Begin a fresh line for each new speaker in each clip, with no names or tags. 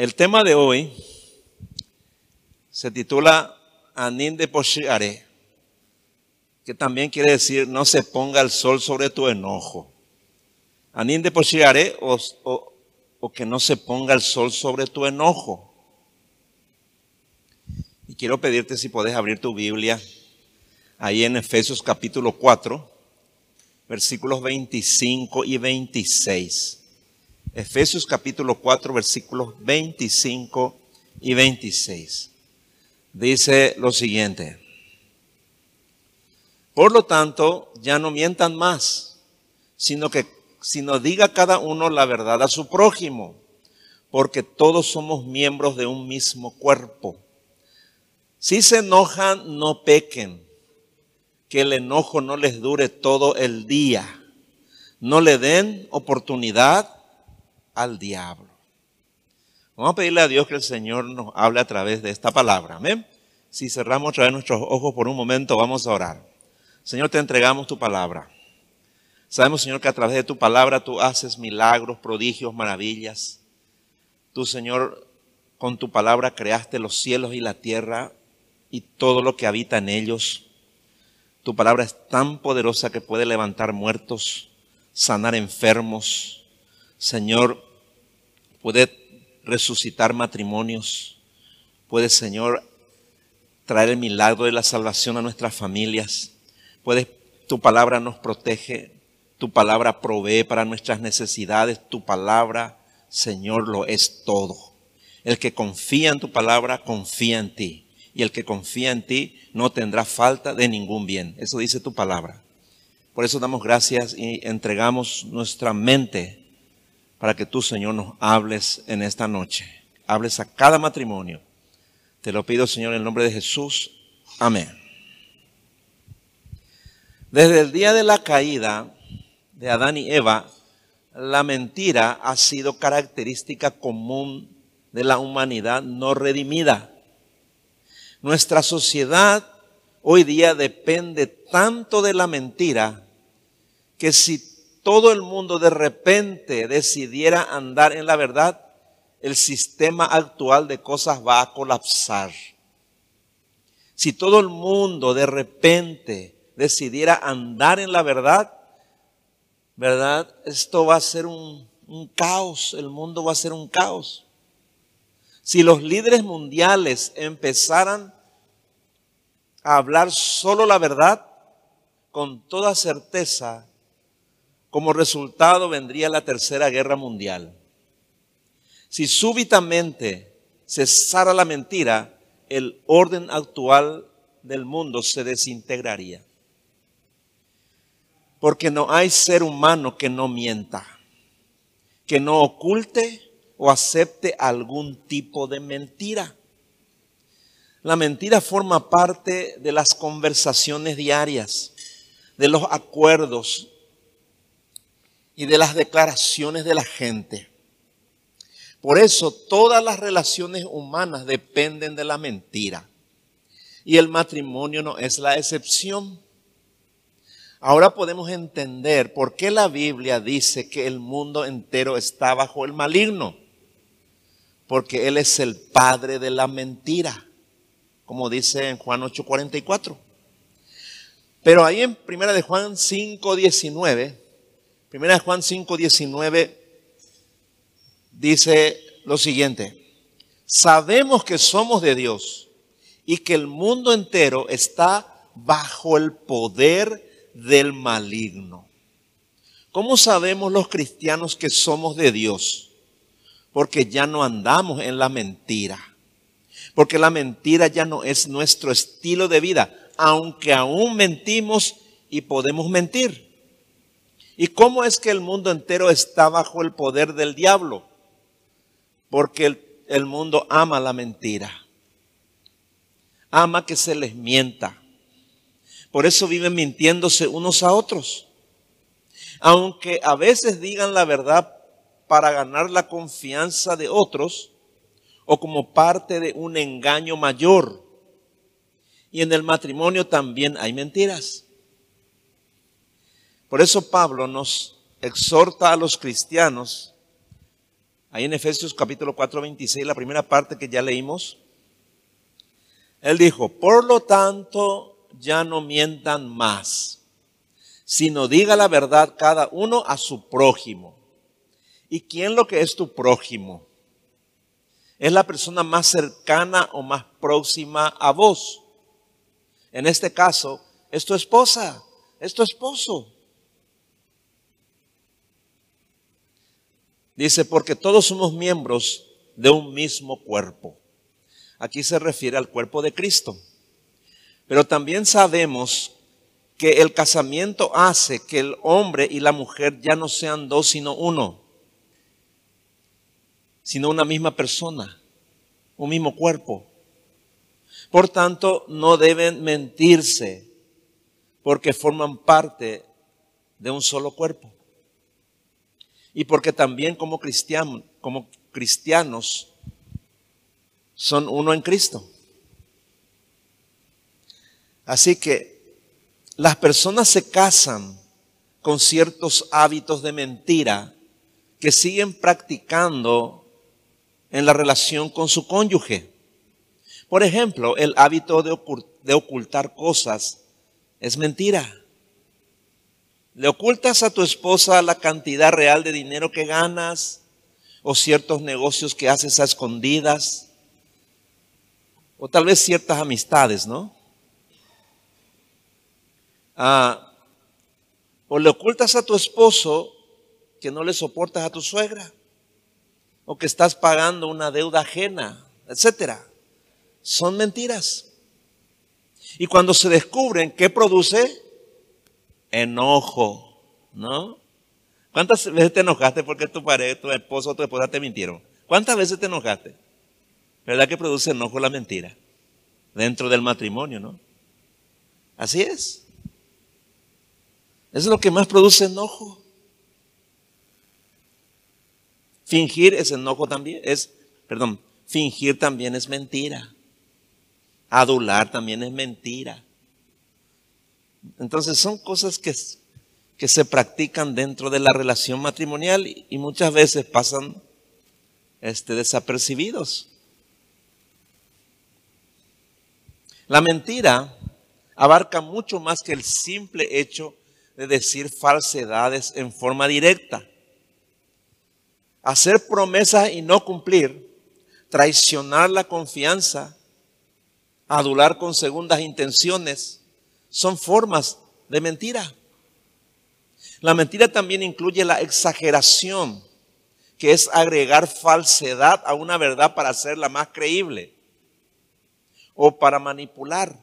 El tema de hoy se titula Anin de Poshiare, que también quiere decir no se ponga el sol sobre tu enojo. Anin de Poshiare o, o, que no se ponga el sol sobre tu enojo. Y quiero pedirte si puedes abrir tu Biblia ahí en Efesios capítulo 4, versículos 25 y 26. Efesios capítulo 4, versículos 25 y 26. Dice lo siguiente. Por lo tanto, ya no mientan más, sino que sino diga cada uno la verdad a su prójimo, porque todos somos miembros de un mismo cuerpo. Si se enojan, no pequen, que el enojo no les dure todo el día. No le den oportunidad al diablo. Vamos a pedirle a Dios que el Señor nos hable a través de esta palabra. Amén. Si cerramos otra vez nuestros ojos por un momento, vamos a orar. Señor, te entregamos tu palabra. Sabemos, Señor, que a través de tu palabra tú haces milagros, prodigios, maravillas. Tú, Señor, con tu palabra creaste los cielos y la tierra y todo lo que habita en ellos. Tu palabra es tan poderosa que puede levantar muertos, sanar enfermos. Señor, puede resucitar matrimonios, puede, Señor, traer el milagro de la salvación a nuestras familias. Puede, tu palabra nos protege, tu palabra provee para nuestras necesidades, tu palabra, Señor, lo es todo. El que confía en tu palabra, confía en ti. Y el que confía en ti no tendrá falta de ningún bien. Eso dice tu palabra. Por eso damos gracias y entregamos nuestra mente para que tú, Señor, nos hables en esta noche. Hables a cada matrimonio. Te lo pido, Señor, en el nombre de Jesús. Amén. Desde el día de la caída de Adán y Eva, la mentira ha sido característica común de la humanidad no redimida. Nuestra sociedad hoy día depende tanto de la mentira que si todo el mundo de repente decidiera andar en la verdad, el sistema actual de cosas va a colapsar. Si todo el mundo de repente decidiera andar en la verdad, ¿verdad? Esto va a ser un, un, caos, el mundo va a ser un caos. Si los líderes mundiales empezaran a hablar solo la verdad, con toda certeza como resultado vendría la tercera guerra mundial. Si súbitamente cesara la mentira, el orden actual del mundo se desintegraría. Porque no hay ser humano que no mienta, que no oculte o acepte algún tipo de mentira. La mentira forma parte de las conversaciones diarias, de los acuerdos, y de las declaraciones de la gente. Por eso todas las relaciones humanas dependen de la mentira. Y el matrimonio no es la excepción. Ahora podemos entender por qué la Biblia dice que el mundo entero está bajo el maligno. Porque Él es el padre de la mentira, como dice en Juan 8:44. Pero ahí en primera de Juan 5:19 Primera Juan 5, 19 dice lo siguiente. Sabemos que somos de Dios y que el mundo entero está bajo el poder del maligno. ¿Cómo sabemos los cristianos que somos de Dios? Porque ya no andamos en la mentira. Porque la mentira ya no es nuestro estilo de vida, aunque aún mentimos y podemos mentir. ¿Y cómo es que el mundo entero está bajo el poder del diablo? Porque el, el mundo ama la mentira. Ama que se les mienta. Por eso viven mintiéndose unos a otros. Aunque a veces digan la verdad para ganar la confianza de otros o como parte de un engaño mayor. Y en el matrimonio también hay mentiras. Por eso Pablo nos exhorta a los cristianos Ahí en Efesios capítulo 4, 26, la primera parte que ya leímos. Él dijo, por lo tanto, ya no mientan más, sino diga la verdad cada uno a su prójimo. ¿Y quién lo que es tu prójimo? Es la persona más cercana o más próxima a vos. En este caso, es tu esposa, es tu esposo. Dice, porque todos somos miembros de un mismo cuerpo. Aquí se refiere al cuerpo de Cristo. Pero también sabemos que el casamiento hace que el hombre y la mujer ya no sean dos, sino uno, sino una misma persona, un mismo cuerpo. Por tanto, no deben mentirse porque forman parte de un solo cuerpo y porque también como cristianos, como cristianos son uno en Cristo. Así que las personas se casan con ciertos hábitos de mentira que siguen practicando en la relación con su cónyuge. Por ejemplo, el hábito de ocultar cosas es mentira. ¿Le ocultas a tu esposa la cantidad real de dinero que ganas o ciertos negocios que haces a escondidas? O tal vez ciertas amistades, ¿no? Ah, o le ocultas a tu esposo que no le soportas a tu suegra o que estás pagando una deuda ajena, etcétera. Son mentiras. Y cuando se descubren, ¿qué produce? Enojo, ¿no? ¿Cuántas veces te enojaste porque tu pareja, tu esposo tu esposa te mintieron? ¿Cuántas veces te enojaste? ¿Verdad que produce enojo la mentira? Dentro del matrimonio, ¿no? Así es. Eso es lo que más produce enojo. Fingir es enojo también, es, perdón, fingir también es mentira. Adular también es mentira. Entonces son cosas que, que se practican dentro de la relación matrimonial y, muchas veces pasan este, desapercibidos. La mentira abarca mucho más que el simple hecho de decir falsedades en forma directa. Hacer promesas y no cumplir, traicionar la confianza, adular con segundas intenciones, son formas de mentira. La mentira también incluye la exageración, que es agregar falsedad a una verdad para hacerla más creíble o para manipular.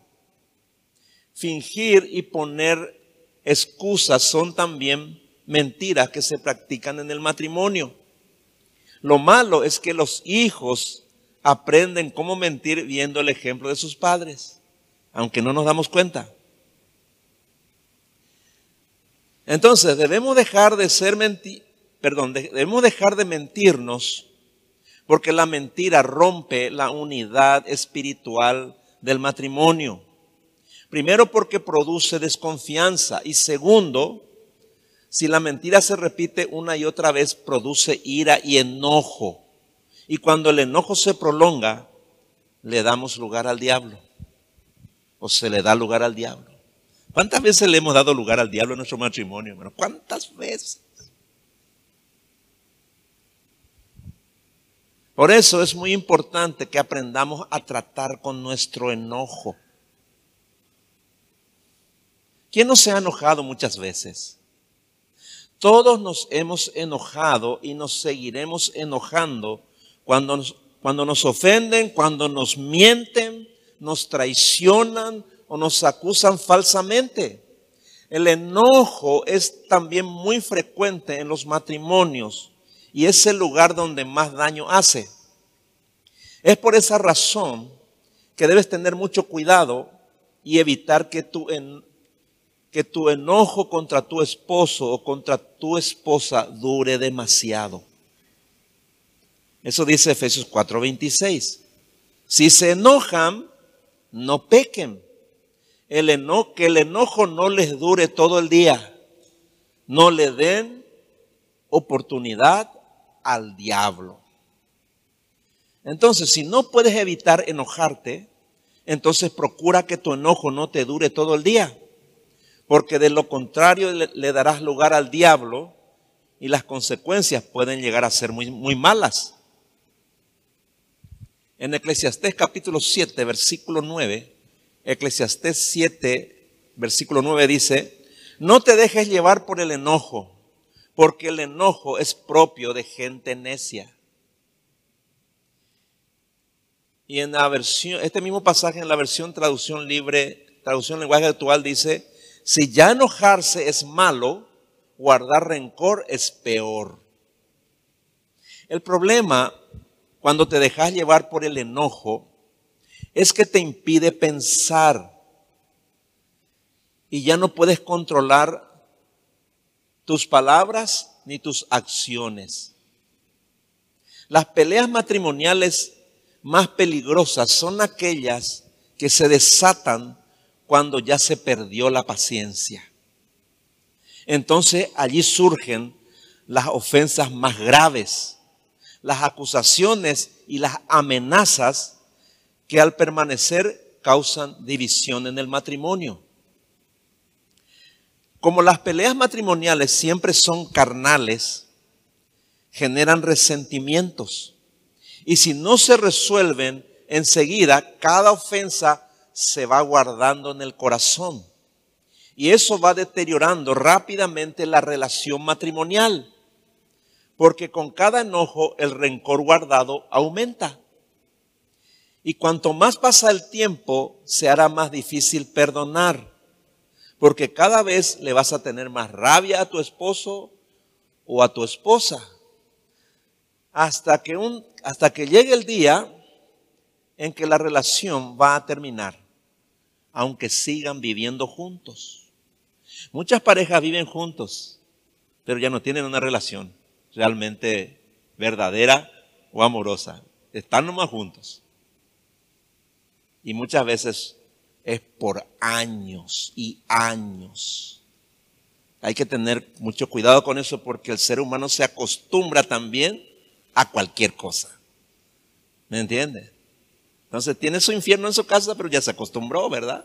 Fingir y poner excusas son también mentiras que se practican en el matrimonio. Lo malo es que los hijos aprenden cómo mentir viendo el ejemplo de sus padres, aunque no nos damos cuenta. Entonces, debemos dejar de ser mentir, perdón, debemos dejar de mentirnos porque la mentira rompe la unidad espiritual del matrimonio. Primero porque produce desconfianza y segundo, si la mentira se repite una y otra vez, produce ira y enojo. Y cuando el enojo se prolonga, le damos lugar al diablo. O se le da lugar al diablo. ¿Cuántas veces le hemos dado lugar al diablo en nuestro matrimonio, hermano? ¿Cuántas veces? Por eso es muy importante que aprendamos a tratar con nuestro enojo. ¿Quién no se ha enojado muchas veces? Todos nos hemos enojado y nos seguiremos enojando cuando nos, cuando nos ofenden, cuando nos mienten, nos traicionan, o nos acusan falsamente. El enojo es también muy frecuente en los matrimonios y es el lugar donde más daño hace. Es por esa razón que debes tener mucho cuidado y evitar que tu, que tu enojo contra tu esposo o contra tu esposa dure demasiado. Eso dice Efesios 4:26. Si se enojan, no pequen el que el enojo no les dure todo el día. No le den oportunidad al diablo. Entonces, si no puedes evitar enojarte, entonces procura que tu enojo no te dure todo el día, porque de lo contrario le, darás lugar al diablo y las consecuencias pueden llegar a ser muy, muy malas. En Eclesiastés capítulo 7, versículo 9, Eclesiastés 7, versículo 9 dice, no te dejes llevar por el enojo, porque el enojo es propio de gente necia. Y en la versión, este mismo pasaje en la versión traducción libre, traducción lenguaje actual dice, si ya enojarse es malo, guardar rencor es peor. El problema cuando te dejas llevar por el enojo es que te impide pensar y ya no puedes controlar tus palabras ni tus acciones. Las peleas matrimoniales más peligrosas son aquellas que se desatan cuando ya se perdió la paciencia. Entonces allí surgen las ofensas más graves, las acusaciones y las amenazas que al permanecer causan división en el matrimonio. Como las peleas matrimoniales siempre son carnales, generan resentimientos. Y si no se resuelven enseguida, cada ofensa se va guardando en el corazón. Y eso va deteriorando rápidamente la relación matrimonial. Porque con cada enojo el rencor guardado aumenta. Y cuanto más pasa el tiempo, se hará más difícil perdonar. Porque cada vez le vas a tener más rabia a tu esposo o a tu esposa. Hasta que, hasta que llegue el día en que la relación va a terminar, aunque sigan viviendo juntos. Muchas parejas viven juntos, pero ya no tienen una relación realmente verdadera o amorosa. Están nomás juntos. Y muchas veces es por años y años. Hay que tener mucho cuidado con eso porque el ser humano se acostumbra también a cualquier cosa. ¿Me entiende? Entonces tiene su infierno en su casa, pero ya se acostumbró, ¿verdad?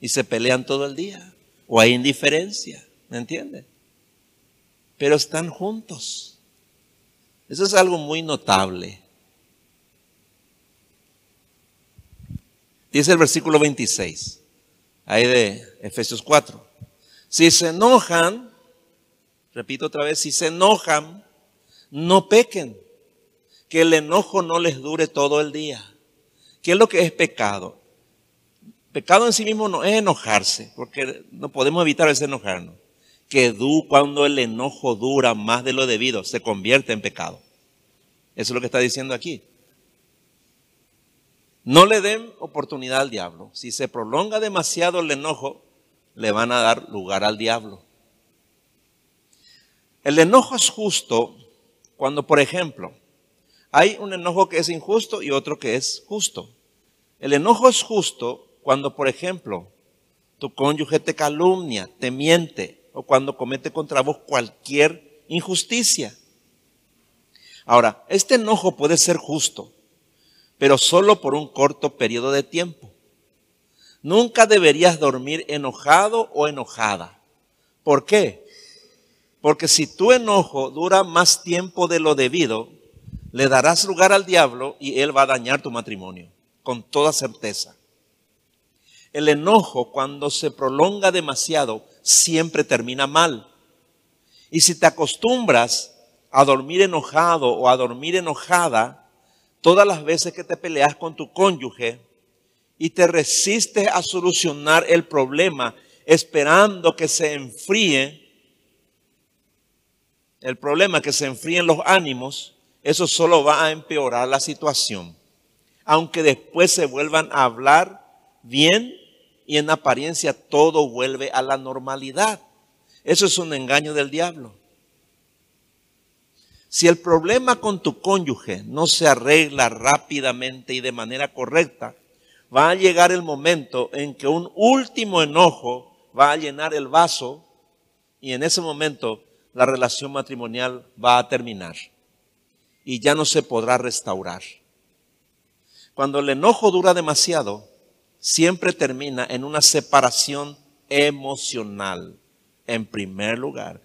Y se pelean todo el día. O hay indiferencia, ¿me entiende? Pero están juntos. Eso es algo muy notable. Dice el versículo 26, ahí de Efesios 4. Si se enojan, repito otra vez, si se enojan, no pequen, que el enojo no les dure todo el día. ¿Qué es lo que es pecado? Pecado en sí mismo no es enojarse, porque no podemos evitar ese enojarnos. Que du, cuando el enojo dura más de lo debido, se convierte en pecado. Eso es lo que está diciendo aquí. No le den oportunidad al diablo. Si se prolonga demasiado el enojo, le van a dar lugar al diablo. El enojo es justo cuando, por ejemplo, hay un enojo que es injusto y otro que es justo. El enojo es justo cuando, por ejemplo, tu cónyuge te calumnia, te miente o cuando comete contra vos cualquier injusticia. Ahora, este enojo puede ser justo pero solo por un corto periodo de tiempo. Nunca deberías dormir enojado o enojada. ¿Por qué? Porque si tu enojo dura más tiempo de lo debido, le darás lugar al diablo y él va a dañar tu matrimonio, con toda certeza. El enojo cuando se prolonga demasiado siempre termina mal. Y si te acostumbras a dormir enojado o a dormir enojada, todas las veces que te peleas con tu cónyuge y te resistes a solucionar el problema esperando que se enfríe el problema, que se enfríen los ánimos, eso solo va a empeorar la situación. Aunque después se vuelvan a hablar bien y en apariencia todo vuelve a la normalidad. Eso es un engaño del diablo. Si el problema con tu cónyuge no se arregla rápidamente y de manera correcta, va a llegar el momento en que un último enojo va a llenar el vaso y en ese momento la relación matrimonial va a terminar. y ya no se podrá restaurar. Cuando el enojo dura demasiado, siempre termina en una separación emocional, en primer lugar.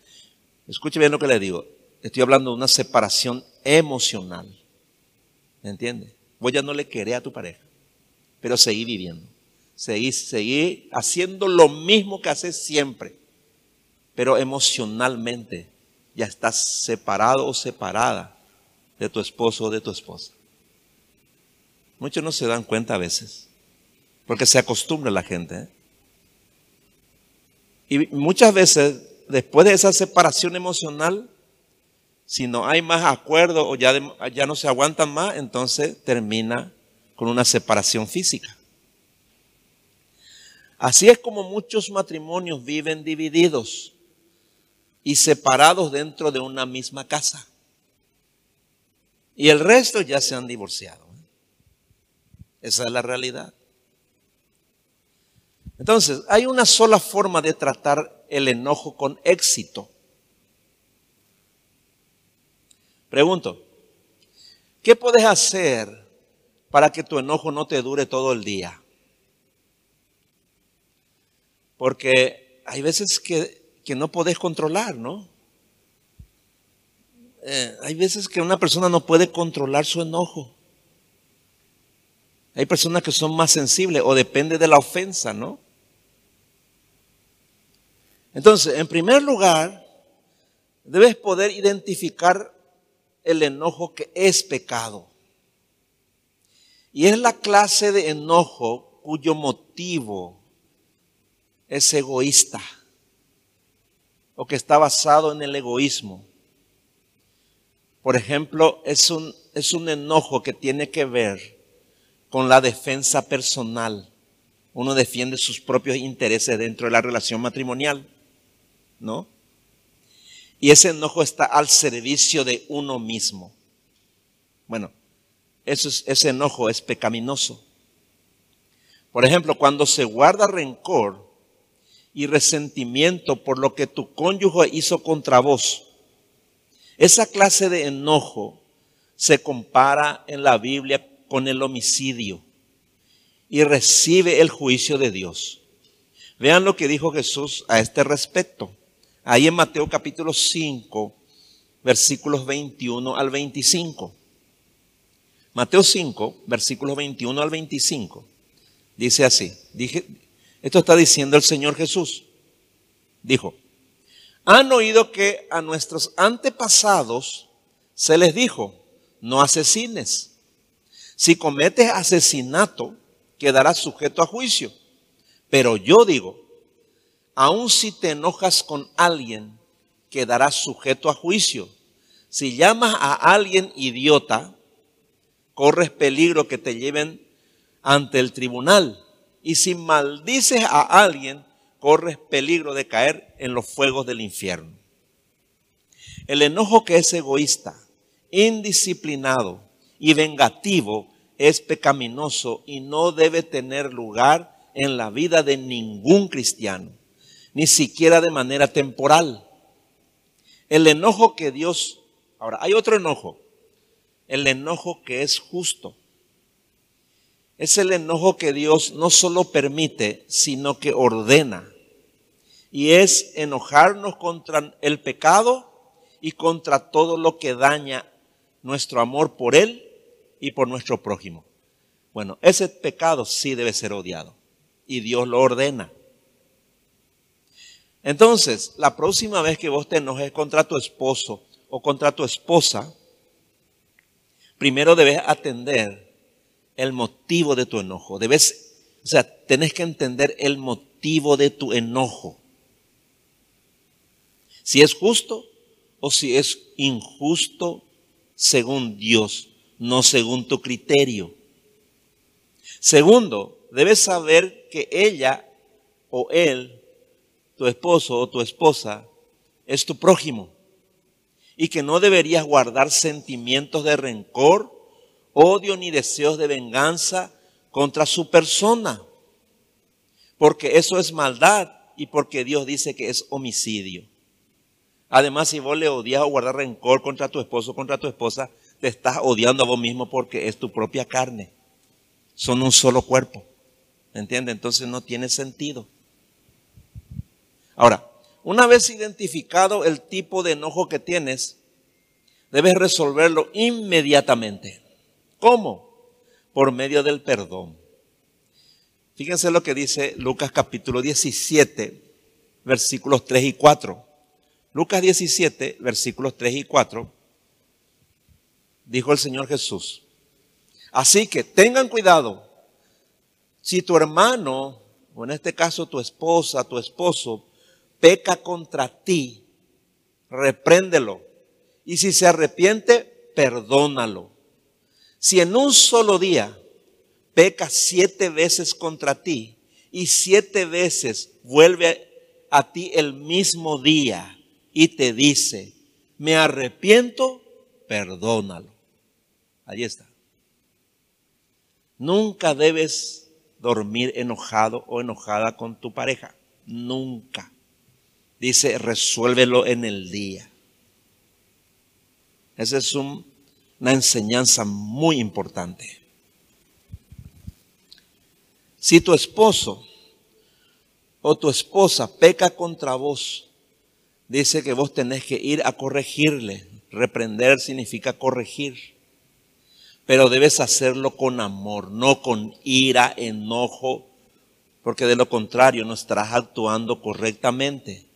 Escuche bien lo que le digo. Estoy hablando de una separación emocional. ¿Me entiende? Vos ya no le querés a tu pareja, pero seguí viviendo. Seguí, seguí haciendo lo mismo que haces siempre, pero emocionalmente ya estás separado o separada de tu esposo o de tu esposa. Muchos no se dan cuenta a veces, porque se acostumbra la gente. ¿eh? Y muchas veces, después de esa separación emocional, si no hay más acuerdo o ya, ya no se aguantan más, entonces termina con una separación física. Así es como muchos matrimonios viven divididos y separados dentro de una misma casa. Y el resto ya se han divorciado. Esa es la realidad. Entonces, hay una sola forma de tratar el enojo con éxito. Pregunto, ¿qué puedes hacer para que tu enojo no te dure todo el día? Porque hay veces que, no podés controlar, ¿no? Eh, hay veces que una persona no puede controlar su enojo. Hay personas que son más sensibles o depende de la ofensa, ¿no? Entonces, en primer lugar, debes poder identificar el enojo que es pecado. Y es la clase de enojo cuyo motivo es egoísta o que está basado en el egoísmo. Por ejemplo, es un, es un enojo que tiene que ver con la defensa personal. Uno defiende sus propios intereses dentro de la relación matrimonial, ¿no? Y ese enojo está al servicio de uno mismo. Bueno, ese enojo es pecaminoso. Por ejemplo, cuando se guarda rencor y resentimiento por lo que tu cónyuge hizo contra vos, esa clase de enojo se compara en la Biblia con el homicidio y recibe el juicio de Dios. Vean lo que dijo Jesús a este respecto. Ahí en Mateo capítulo 5, versículos 21 al 25. Mateo 5, versículos 21 al 25. Dice así. Dije, esto está diciendo el Señor Jesús. Dijo, han oído que a nuestros antepasados se les dijo, no asesines. Si cometes asesinato, quedarás sujeto a juicio. Pero yo digo, aun si te enojas con alguien, quedarás sujeto a juicio. Si llamas a alguien idiota, corres peligro que te lleven ante el tribunal. Y si maldices a alguien, corres peligro de caer en los fuegos del infierno. El enojo que es egoísta, indisciplinado, y vengativo es pecaminoso y no debe tener lugar en la vida de ningún cristiano, ni siquiera de manera temporal. El enojo que Dios... Ahora, hay otro enojo, el enojo que es justo. Es el enojo que Dios no solo permite, sino que ordena. Y es enojarnos contra el pecado y contra todo lo que daña nuestro amor por Él y por nuestro prójimo. Bueno, ese pecado sí debe ser odiado y Dios lo ordena. Entonces, la próxima vez que vos te enojes contra tu esposo o contra tu esposa, primero debes atender el motivo de tu enojo. Debes, o sea, tenés que entender el motivo de tu enojo. Si es justo o si es injusto según Dios no según tu criterio. Segundo, debes saber que ella o él, tu esposo o tu esposa, es tu prójimo y que no deberías guardar sentimientos de rencor, odio ni deseos de venganza contra su persona, porque eso es maldad y porque Dios dice que es homicidio. Además, si vos le odias o guardar rencor contra tu esposo contra tu esposa, te estás odiando a vos mismo porque es tu propia carne. Son un solo cuerpo. ¿Me entiendes? Entonces no tiene sentido. Ahora, una vez identificado el tipo de enojo que tienes, debes resolverlo inmediatamente. ¿Cómo? Por medio del perdón. Fíjense lo que dice Lucas capítulo 17, versículos 3 y 4. Lucas 17, versículos 3 y 4, dijo el Señor Jesús. Así que tengan cuidado. Si tu hermano, o en este caso tu esposa, tu esposo, peca contra ti, repréndelo. Y si se arrepiente, perdónalo. Si en un solo día peca siete veces contra ti y siete veces vuelve a ti el mismo día y te dice, me arrepiento, perdónalo. Ahí está. Nunca debes dormir enojado o enojada con tu pareja. Nunca. Dice, resuélvelo en el día. Esa es una enseñanza muy importante. Si tu esposo o tu esposa peca contra vos, dice que vos tenés que ir a corregirle. Reprender significa corregir. Pero debes hacerlo con amor, no con ira, enojo, porque de lo contrario no estarás actuando correctamente.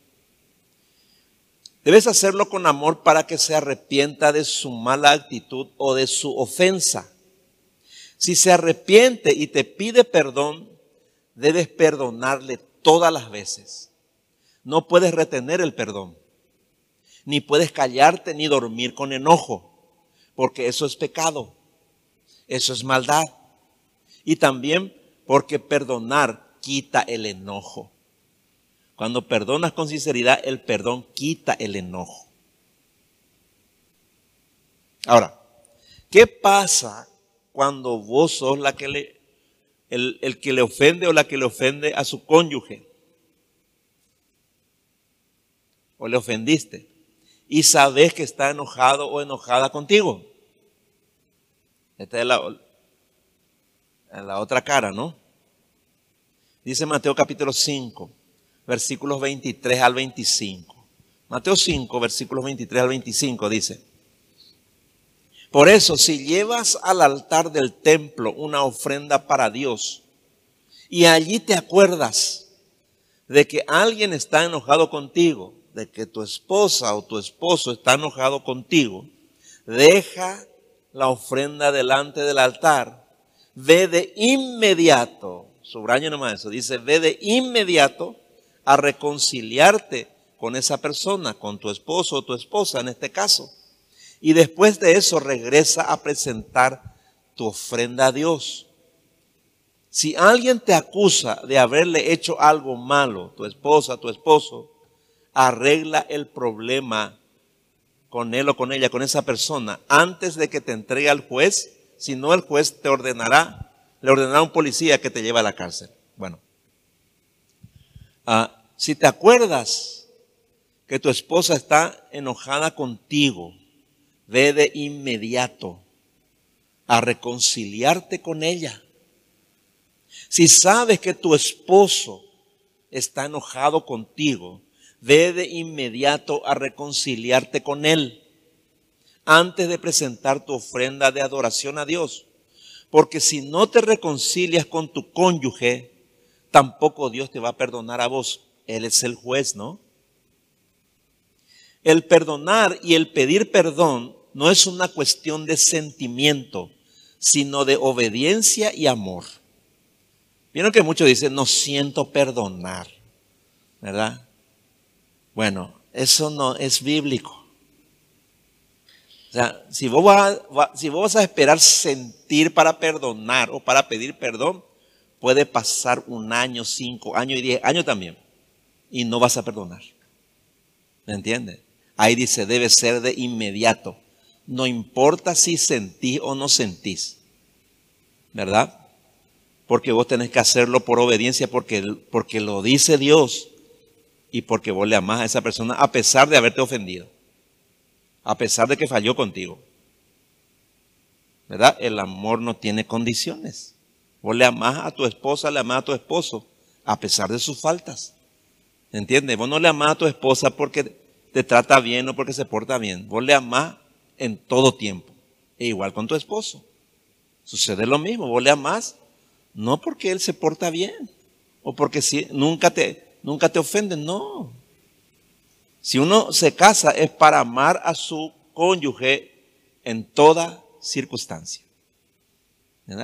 Debes hacerlo con amor para que se arrepienta de su mala actitud o de su ofensa. Si se arrepiente y te pide perdón, debes perdonarle todas las veces. No puedes retener el perdón. Ni puedes callarte ni dormir con enojo, porque eso es pecado. Eso es maldad. Y también porque perdonar quita el enojo. Cuando perdonas con sinceridad, el perdón quita el enojo. Ahora, ¿qué pasa cuando vos sos la que le, el, el que le ofende o la que le ofende a su cónyuge. O le ofendiste. Y sabes que está enojado o enojada contigo. Esta es la, la otra cara, ¿no? Dice Mateo capítulo 5, versículos 23 al 25. Mateo 5, versículos 23 al 25 dice. Por eso, si llevas al altar del templo una ofrenda para Dios y allí te acuerdas de que alguien está enojado contigo, de que tu esposa o tu esposo está enojado contigo, deja la ofrenda delante del altar, ve de inmediato, subrayo nomás eso, dice, ve de inmediato a reconciliarte con esa persona, con tu esposo o tu esposa en este caso y después de eso regresa a presentar tu ofrenda a Dios. Si alguien te acusa de haberle hecho algo malo, tu esposa, tu esposo, arregla el problema con él o con ella, con esa persona, antes de que te entregue al juez, si no el juez te ordenará, le ordenará a un policía que te lleve a la cárcel. Ah, si te acuerdas que tu esposa está enojada contigo, ve de inmediato a reconciliarte con ella. Si sabes que tu esposo está enojado contigo, ve de inmediato a reconciliarte con él antes de presentar tu ofrenda de adoración a Dios. Porque si no te reconcilias con tu cónyuge, tampoco Dios te va a perdonar a vos. Él es el juez, ¿no? El perdonar y el pedir perdón no es una cuestión de sentimiento, sino de obediencia y amor. Vieron que muchos dicen, no siento perdonar, ¿verdad? Bueno, eso no es bíblico. O sea, si vos, vas, si vos vas a esperar sentir para perdonar o para pedir perdón, puede pasar un año, cinco años y diez años también. Y no vas a perdonar. ¿Me entiendes? Ahí dice, debe ser de inmediato. No importa si sentís o no sentís. ¿Verdad? Porque vos tenés que hacerlo por obediencia, porque, porque lo dice Dios y porque vos le amás a esa persona a pesar de haberte ofendido. A pesar de que falló contigo. ¿verdad? El amor no tiene condiciones. Vos le amás a tu esposa, le amás a tu esposo, a pesar de sus faltas. ¿Entiendes? Vos no le amás a tu esposa porque te trata bien o porque se porta bien. Vos le amás en todo tiempo. E igual con tu esposo. Sucede lo mismo. Vos le amás no porque él se porta bien o porque si, nunca, te, nunca te ofende. No. Si uno se casa es para amar a su cónyuge en toda circunstancia.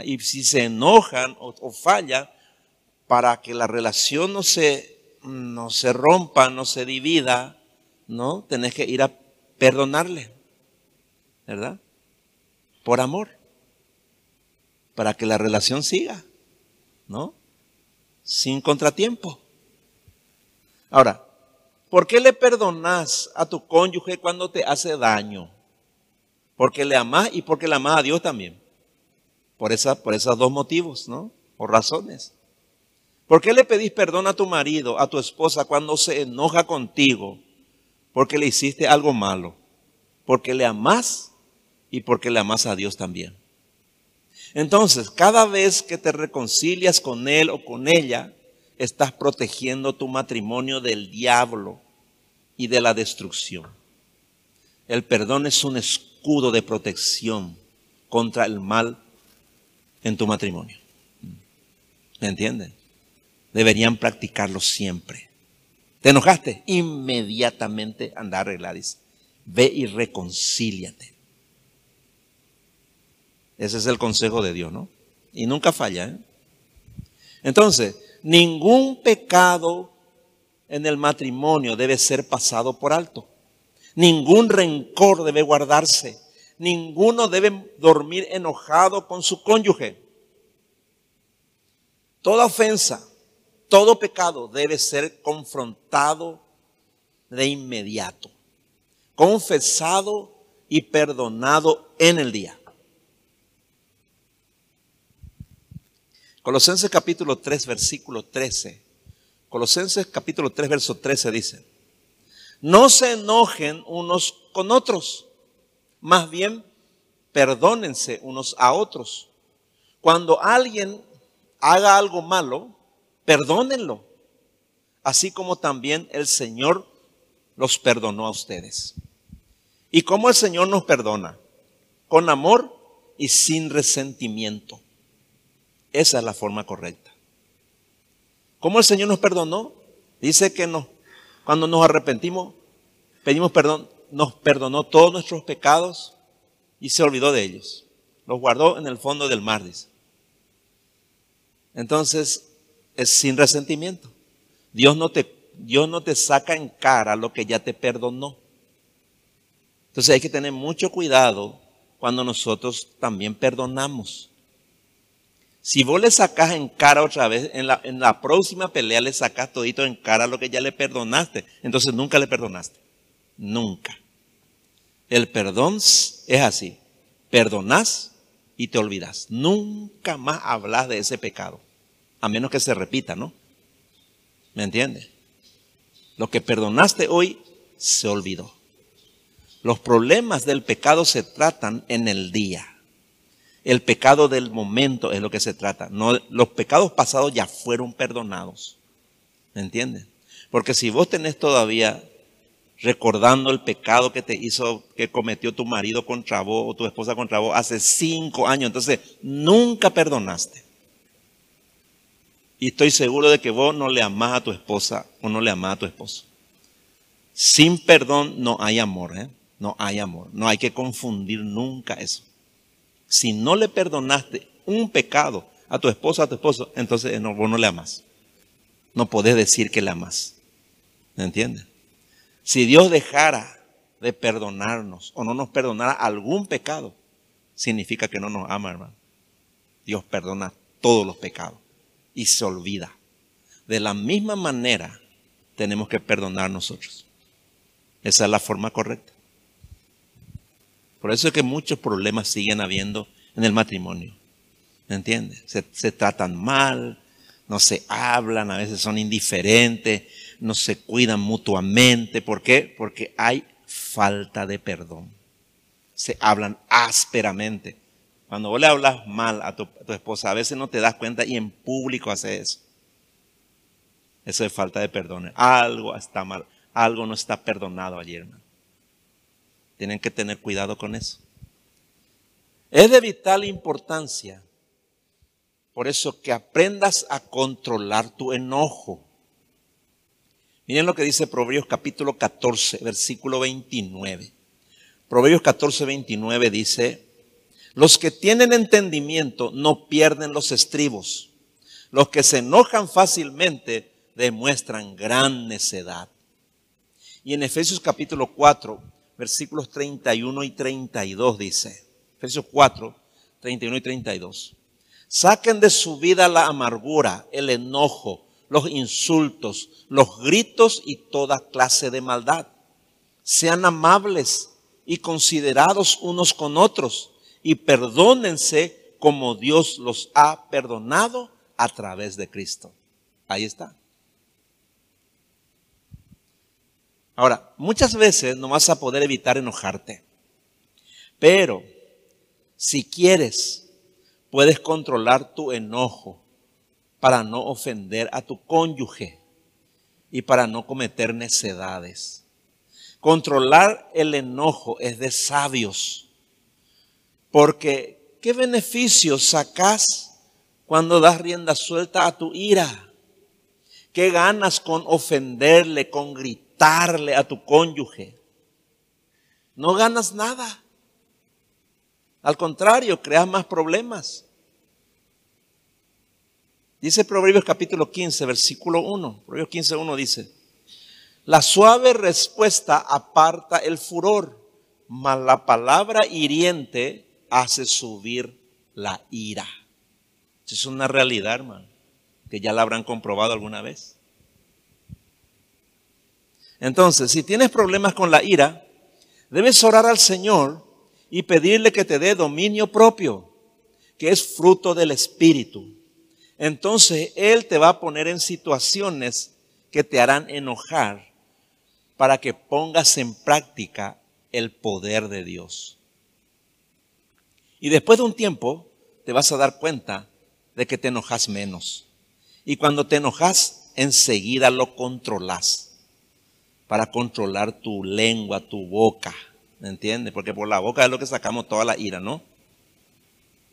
Y si se enojan o, o fallan, para que la relación no se, no se rompa, no se divida, ¿no? Tenés que ir a perdonarle, ¿verdad? Por amor, para que la relación siga, ¿no? Sin contratiempo. Ahora, ¿por qué le perdonas a tu cónyuge cuando te hace daño? Porque le amas y porque le amas a Dios también. Por, esa, por esos dos motivos, ¿no? O razones. ¿Por qué le pedís perdón a tu marido, a tu esposa, cuando se enoja contigo? Porque le hiciste algo malo. Porque le amás y porque le amás a Dios también. Entonces, cada vez que te reconcilias con él o con ella, estás protegiendo tu matrimonio del diablo y de la destrucción. El perdón es un escudo de protección contra el mal en tu matrimonio. ¿Me entienden? deberían practicarlo siempre. ¿Te enojaste? Inmediatamente anda a. Ve y reconcíliate. Ese es el consejo de Dios, ¿no? Y nunca falla. ¿eh? Entonces, ningún pecado en el matrimonio debe ser pasado por alto. Ningún rencor debe guardarse. Ninguno debe dormir enojado con su cónyuge. Toda ofensa, todo pecado debe ser confrontado de inmediato, confesado y perdonado en el día. Colosenses capítulo 3, versículo 13. Colosenses capítulo 3, verso 13 dice, no se enojen unos con otros, más bien perdónense unos a otros. Cuando alguien haga algo malo, perdónenlo, así como también el Señor los perdonó a ustedes. ¿Y cómo el Señor nos perdona? Con amor y sin resentimiento. Esa es la forma correcta. ¿Cómo el Señor nos perdonó? Dice que no. Cuando nos arrepentimos, pedimos perdón, nos perdonó todos nuestros pecados y se olvidó de ellos. Los guardó en el fondo del mar. Entonces, es sin resentimiento. Dios no te, Dios no te saca en cara lo que ya te perdonó. Entonces hay que tener mucho cuidado cuando nosotros también perdonamos. Si vos le sacas en cara otra vez, en la, en la próxima pelea le sacas todito en cara lo que ya le perdonaste, entonces nunca le perdonaste. Nunca. El perdón es así. Perdonás y te olvidas. Nunca más hablas de ese pecado a menos que se repita, ¿no? ¿Me entiende? Lo que perdonaste hoy se olvidó. Los problemas del pecado se tratan en el día. El pecado del momento es lo que se trata. No, los pecados pasados ya fueron perdonados. ¿Me entiendes? Porque si vos tenés todavía recordando el pecado que te hizo, que cometió tu marido contra vos o tu esposa contra vos hace cinco años, entonces nunca perdonaste. Y estoy seguro de que vos no le amás a tu esposa o no le amás a tu esposo. Sin perdón no hay amor, ¿eh? No hay amor. No hay que confundir nunca eso. Si no le perdonaste un pecado a tu esposa, a tu esposo, entonces no, vos no le amás. No podés decir que le amás. ¿Me entiendes? Si Dios dejara de perdonarnos o no nos perdonara algún pecado, significa que no nos ama, hermano. Dios perdona todos los pecados y se olvida. De la misma manera tenemos que perdonar nosotros. Esa es la forma correcta. Por eso es que muchos problemas siguen habiendo en el matrimonio. ¿Me entiendes? Se, se, tratan mal, no se hablan, a veces son indiferentes, no se cuidan mutuamente. ¿Por qué? Porque hay falta de perdón. Se hablan ásperamente. Cuando vos le hablas mal a tu, esposa, a veces no te das cuenta y en público hace eso. Eso es falta de perdón. Algo está mal, algo no está perdonado hermano. Tienen que tener cuidado con eso. Es de vital importancia, por eso que aprendas a controlar tu enojo. Miren lo que dice Proverbios capítulo 14, versículo 29. Proverbios 14, 29 dice, los que tienen entendimiento no pierden los estribos. Los que se enojan fácilmente demuestran gran necedad. Y en Efesios capítulo 4, versículos 31 y 32 dice, Efesios 4, 31 y 32, saquen de su vida la amargura, el enojo, los insultos, los gritos y toda clase de maldad. Sean amables y considerados unos con otros y perdónense como Dios los ha perdonado a través de Cristo. Ahí está. Ahora, muchas veces no vas a poder evitar enojarte, pero si quieres, puedes controlar tu enojo para no ofender a tu cónyuge y para no cometer necedades. Controlar el enojo es de sabios, porque ¿qué beneficios sacas cuando das rienda suelta a tu ira? ¿Qué ganas con ofenderle, con gritar? a tu cónyuge. No ganas nada. Al contrario, creas más problemas. Dice Proverbios capítulo 15, versículo 1. Proverbios 15, 1 dice, la suave respuesta aparta el furor, mas la palabra hiriente hace subir la ira. Es una realidad, hermano, que ya la habrán comprobado alguna vez. Entonces, si tienes problemas con la ira, debes orar al Señor y pedirle que te dé dominio propio, que es fruto del Espíritu. Entonces Él te va a poner en situaciones que te harán enojar para que pongas en práctica el poder de Dios. Y después de un tiempo te vas a dar cuenta de que te enojas menos. Y cuando te enojas, enseguida lo controlas para controlar tu lengua, tu boca. ¿Me entiendes? Porque por la boca es lo que sacamos toda la ira, ¿no?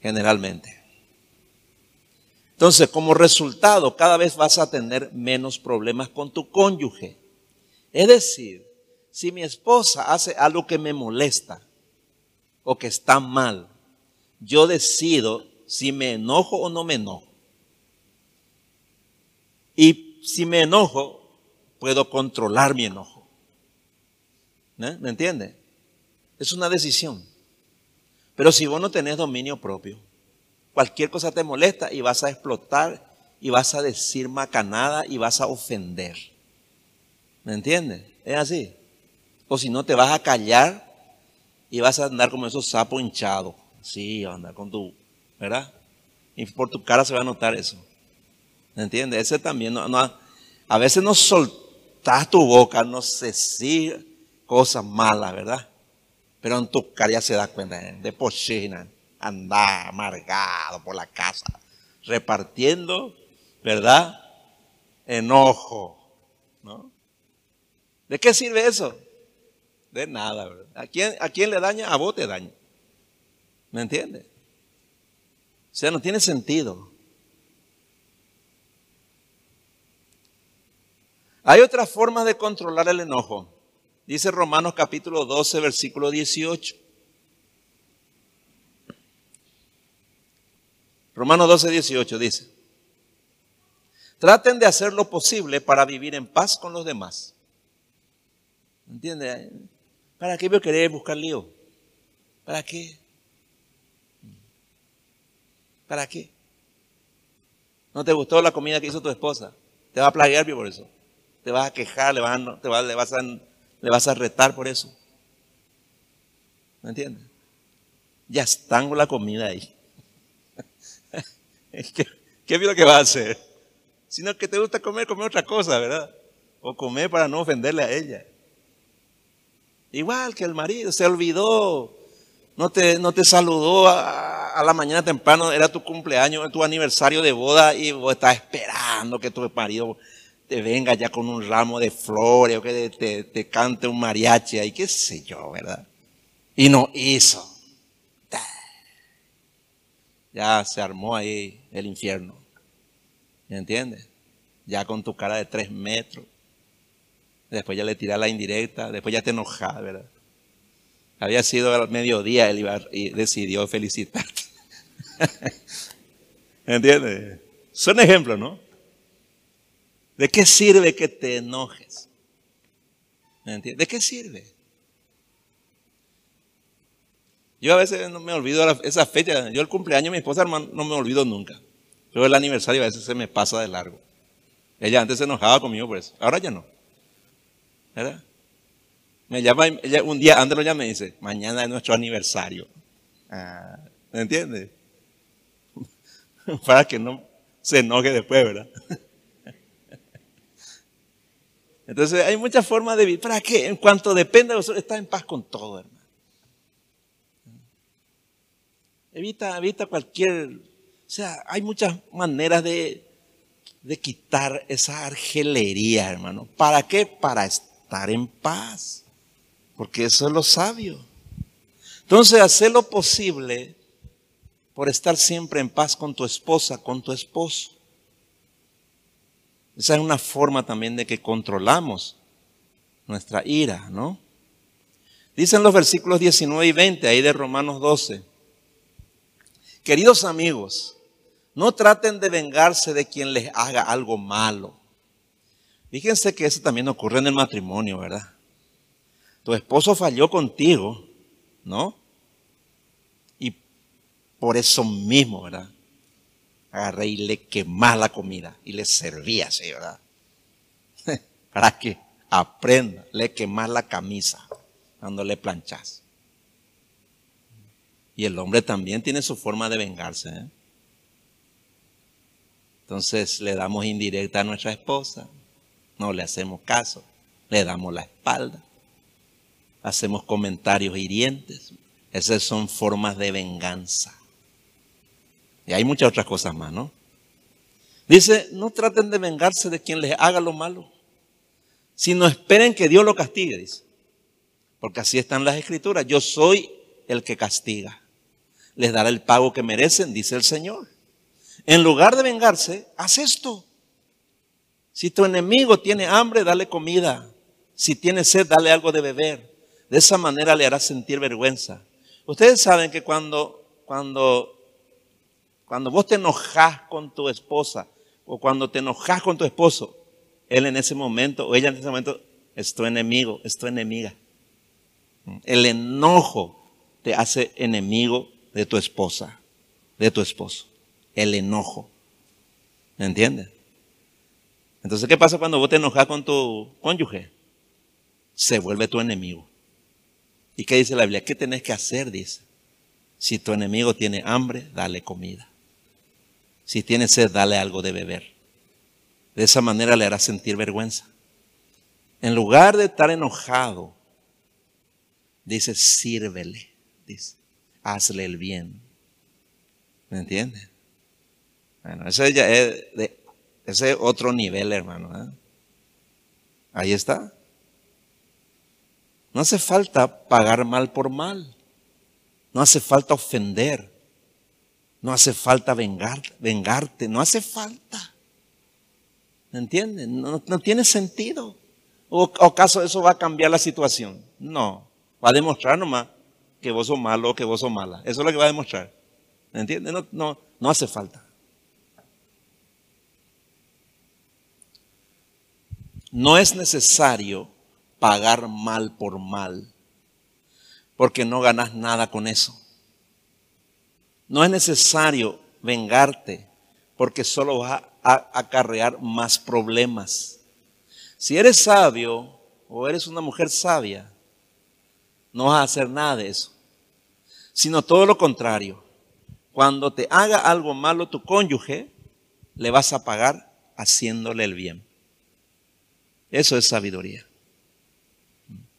Generalmente. Entonces, como resultado, cada vez vas a tener menos problemas con tu cónyuge. Es decir, si mi esposa hace algo que me molesta o que está mal, yo decido si me enojo o no me enojo. Y si me enojo, puedo controlar mi enojo. ¿Eh? ¿Me entiende? Es una decisión. Pero si vos no tenés dominio propio, cualquier cosa te molesta y vas a explotar y vas a decir macanada y vas a ofender. ¿Me entiendes? Es así. O si no, te vas a callar y vas a andar como esos sapos hinchados. Sí, a andar con tu, ¿verdad? Y por tu cara se va a notar eso. ¿Me entiendes? Ese también, no, a veces soltamos está tu boca, no sé si cosas malas, ¿verdad? Pero en tu cara ya se da cuenta, ¿eh? de pochina, andar amargado por la casa, repartiendo, ¿verdad? Enojo, ¿no? ¿De qué sirve eso? De nada. ¿A quién, ¿A quién le daña? A vos te daña. ¿Me entiendes? O sea, no tiene sentido. Hay otras formas de controlar el enojo. Dice Romanos capítulo 12, versículo 18. Romanos 12, 18 dice, traten de hacer lo posible para vivir en paz con los demás. ¿Entiendes? ¿Para qué voy a querer buscar lío? ¿Para qué? ¿Para qué? ¿No te gustó la comida que hizo tu esposa? Te va a plagiar por eso te vas a quejar, le vas a, te a, le vas a retar por eso. ¿Me entiendes? Ya están con la comida ahí. ¿Qué, ¿Qué lo que vas a hacer? Sino que te gusta comer, comer otra cosa, ¿verdad? O comer para no ofenderle a ella. Igual que el marido, se olvidó no te, no te saludó a, la mañana temprano, era tu cumpleaños, tu aniversario de boda y vos estás esperando que tu marido te venga ya con un ramo de flores o que te, te cante un mariachi y qué sé yo, ¿verdad? Y no hizo. Ya se armó ahí el infierno. ¿Me entiendes? Ya con tu cara de tres metros. Después ya le tirás la indirecta, después ya te enojás, ¿verdad? Había sido al mediodía él iba y decidió felicitarte. ¿Me entiendes? Son ejemplos, ¿no? ¿De qué sirve que te enojes? ¿Me? ¿De qué sirve? Yo a veces no me olvido esa fecha. Yo el cumpleaños de mi esposa no me olvido nunca. Pero el aniversario a veces se me pasa de largo. Ella antes se enojaba conmigo por eso. Ahora ya no. ¿Verdad? Me llama, ella un día antes lo llama y me dice, mañana es nuestro aniversario. Ah, ¿Me entiendes? Para que no se enoje después, ¿verdad? Entonces hay muchas formas de vivir. ¿Para qué? En cuanto depende de vosotros, está en paz con todo, hermano. Evita, evita cualquier... O sea, hay muchas maneras de, de quitar esa argelería, hermano. ¿Para qué? Para estar en paz. Porque eso es lo sabio. Entonces, hacer lo posible por estar siempre en paz con tu esposa, con tu esposo. Esa es una forma también de que controlamos nuestra ira, ¿no? Dicen los versículos 19 y 20 ahí de Romanos 12. Queridos amigos, no traten de vengarse de quien les haga algo malo. Fíjense que eso también ocurre en el matrimonio, ¿verdad? Tu esposo falló contigo, ¿no? Y por eso mismo, ¿verdad? Agarré y le quemé la comida y le serví así, ¿verdad? Para que aprenda, le quemás la camisa cuando le planchas. Y el hombre también tiene su forma de vengarse. ¿eh? Entonces le damos indirecta a nuestra esposa, no le hacemos caso, le damos la espalda hacemos comentarios hirientes. Esas son formas de venganza. Y hay muchas otras cosas más, ¿no? Dice, no traten de vengarse de quien les haga lo malo, sino esperen que Dios lo castigue, dice. Porque así están las escrituras. Yo soy el que castiga. Les dará el pago que merecen, dice el Señor. En lugar de vengarse, haz esto. Si tu enemigo tiene hambre, dale comida. Si tiene sed, dale algo de beber. De esa manera le hará sentir vergüenza. Ustedes saben que cuando, cuando, cuando vos te enojas con tu esposa o cuando te enojas con tu esposo, él en ese momento o ella en ese momento es tu enemigo, es tu enemiga. El enojo te hace enemigo de tu esposa, de tu esposo. El enojo. ¿Me entiendes? Entonces, ¿qué pasa cuando vos te enojas con tu cónyuge? Se vuelve tu enemigo. ¿Y qué dice la Biblia? ¿Qué tenés que hacer? Dice. Si tu enemigo tiene hambre, dale comida. Si tiene sed, dale algo de beber. De esa manera le hará sentir vergüenza. En lugar de estar enojado, dice, sírvele. Dice, hazle el bien. ¿Me entiendes? Bueno, ese, ya es de, ese otro nivel, hermano. ¿eh? Ahí está. No hace falta pagar mal por mal. No hace falta ofender. No hace falta vengar, vengarte. No hace falta. ¿Me entiendes? No, tiene sentido. ¿O acaso eso va a cambiar la situación? No. Va a demostrar nomás que vos sos malo o que vos sos mala. Eso es lo que va a demostrar. ¿Me entiendes? No, no, no hace falta. No es necesario pagar mal por mal, porque no ganas nada con eso. No es necesario vengarte, porque solo vas a acarrear más problemas. Si eres sabio o eres una mujer sabia, no vas a hacer nada de eso, sino todo lo contrario. Cuando te haga algo malo tu cónyuge, le vas a pagar haciéndole el bien. Eso es sabiduría.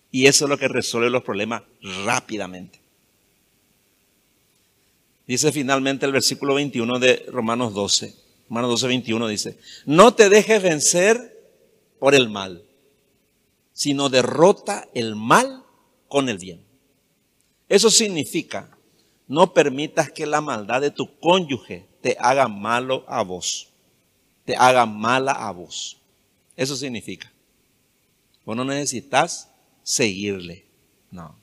Y eso es lo que resuelve los problemas rápidamente. Dice finalmente el versículo 21 de Romanos 12. Romanos 12, 21 dice, no te dejes vencer por el mal, sino derrota el mal con el bien. Eso significa, no permitas que la maldad de tu cónyuge te haga malo a vos, te haga mala a vos. Eso significa. Vos no necesitas seguirle, no.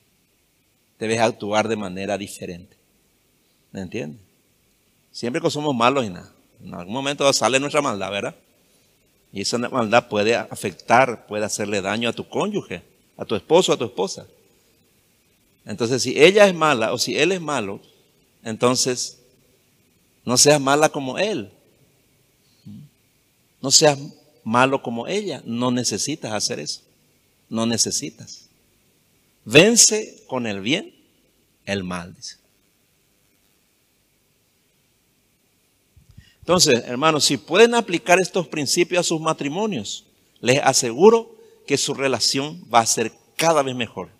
Debes actuar de manera diferente. ¿Me entiendes? Siempre que somos malos y nada. En algún momento sale nuestra maldad, ¿verdad? Y esa maldad puede afectar, puede hacerle daño a tu cónyuge, a tu esposo, a tu esposa. Entonces, si ella es mala o si él es malo, entonces no seas mala como él. No seas malo como ella. No necesitas hacer eso. No necesitas. Vence con el bien el mal. Entonces, hermanos, si pueden aplicar estos principios a sus matrimonios, les aseguro que su relación va a ser cada vez mejor.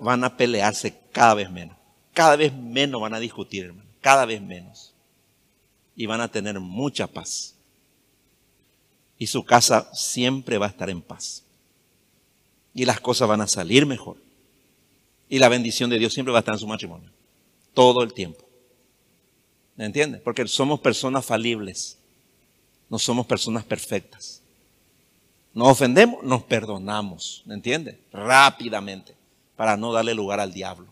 Van a pelearse cada vez menos. Cada vez menos van a discutir, hermano. Cada vez menos. Y van a tener mucha paz. Y su casa siempre va a estar en paz. Y las cosas van a salir mejor. Y la bendición de Dios siempre va a estar en su matrimonio. Todo el tiempo. ¿Me entiendes? Porque somos personas falibles. No somos personas perfectas. Nos ofendemos, nos perdonamos. ¿Me entiendes? Rápidamente. Para no darle lugar al diablo.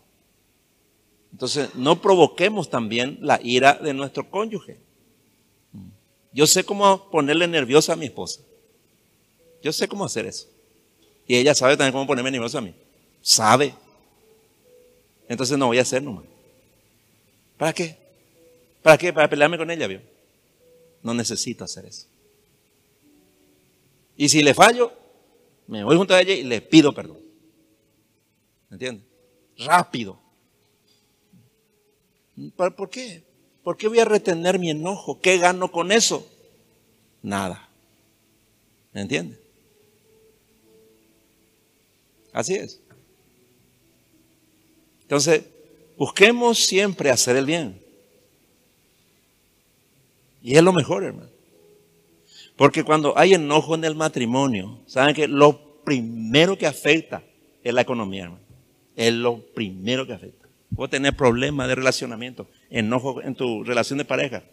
Entonces, no provoquemos también la ira de nuestro cónyuge. Yo sé cómo ponerle nerviosa a mi esposa. Yo sé cómo hacer eso. Y ella sabe también cómo ponerme nerviosa a mí. Sabe. Entonces no voy a hacer nomás. ¿Para qué? ¿Para qué? Para pelearme con ella, ¿vio? No necesito hacer eso. Y si le fallo, me voy junto a ella y le pido perdón. ¿Me entiendes? Rápido. ¿Por qué? ¿Por qué voy a retener mi enojo? ¿Qué gano con eso? Nada. ¿Me entiendes? Así es. Entonces, busquemos siempre hacer el bien. Y es lo mejor, hermano. Porque cuando hay enojo en el matrimonio, saben que lo primero que afecta es la economía, hermano. Es lo primero que afecta. Puedo tener problemas de relacionamiento, enojo en tu relación de pareja.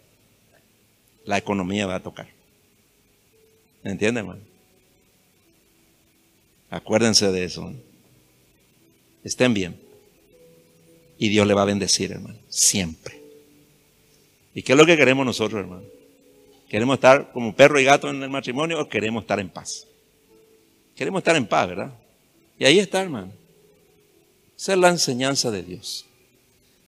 La economía va a tocar. ¿Me entienden, hermano? Acuérdense de eso. Estén bien. Y Dios le va a bendecir, hermano. Siempre. ¿Y qué es lo que queremos nosotros, hermano? ¿Queremos estar como perro y gato en el matrimonio o queremos estar en paz? Queremos estar en paz, ¿verdad? Y ahí está, hermano. Esa es la enseñanza de Dios.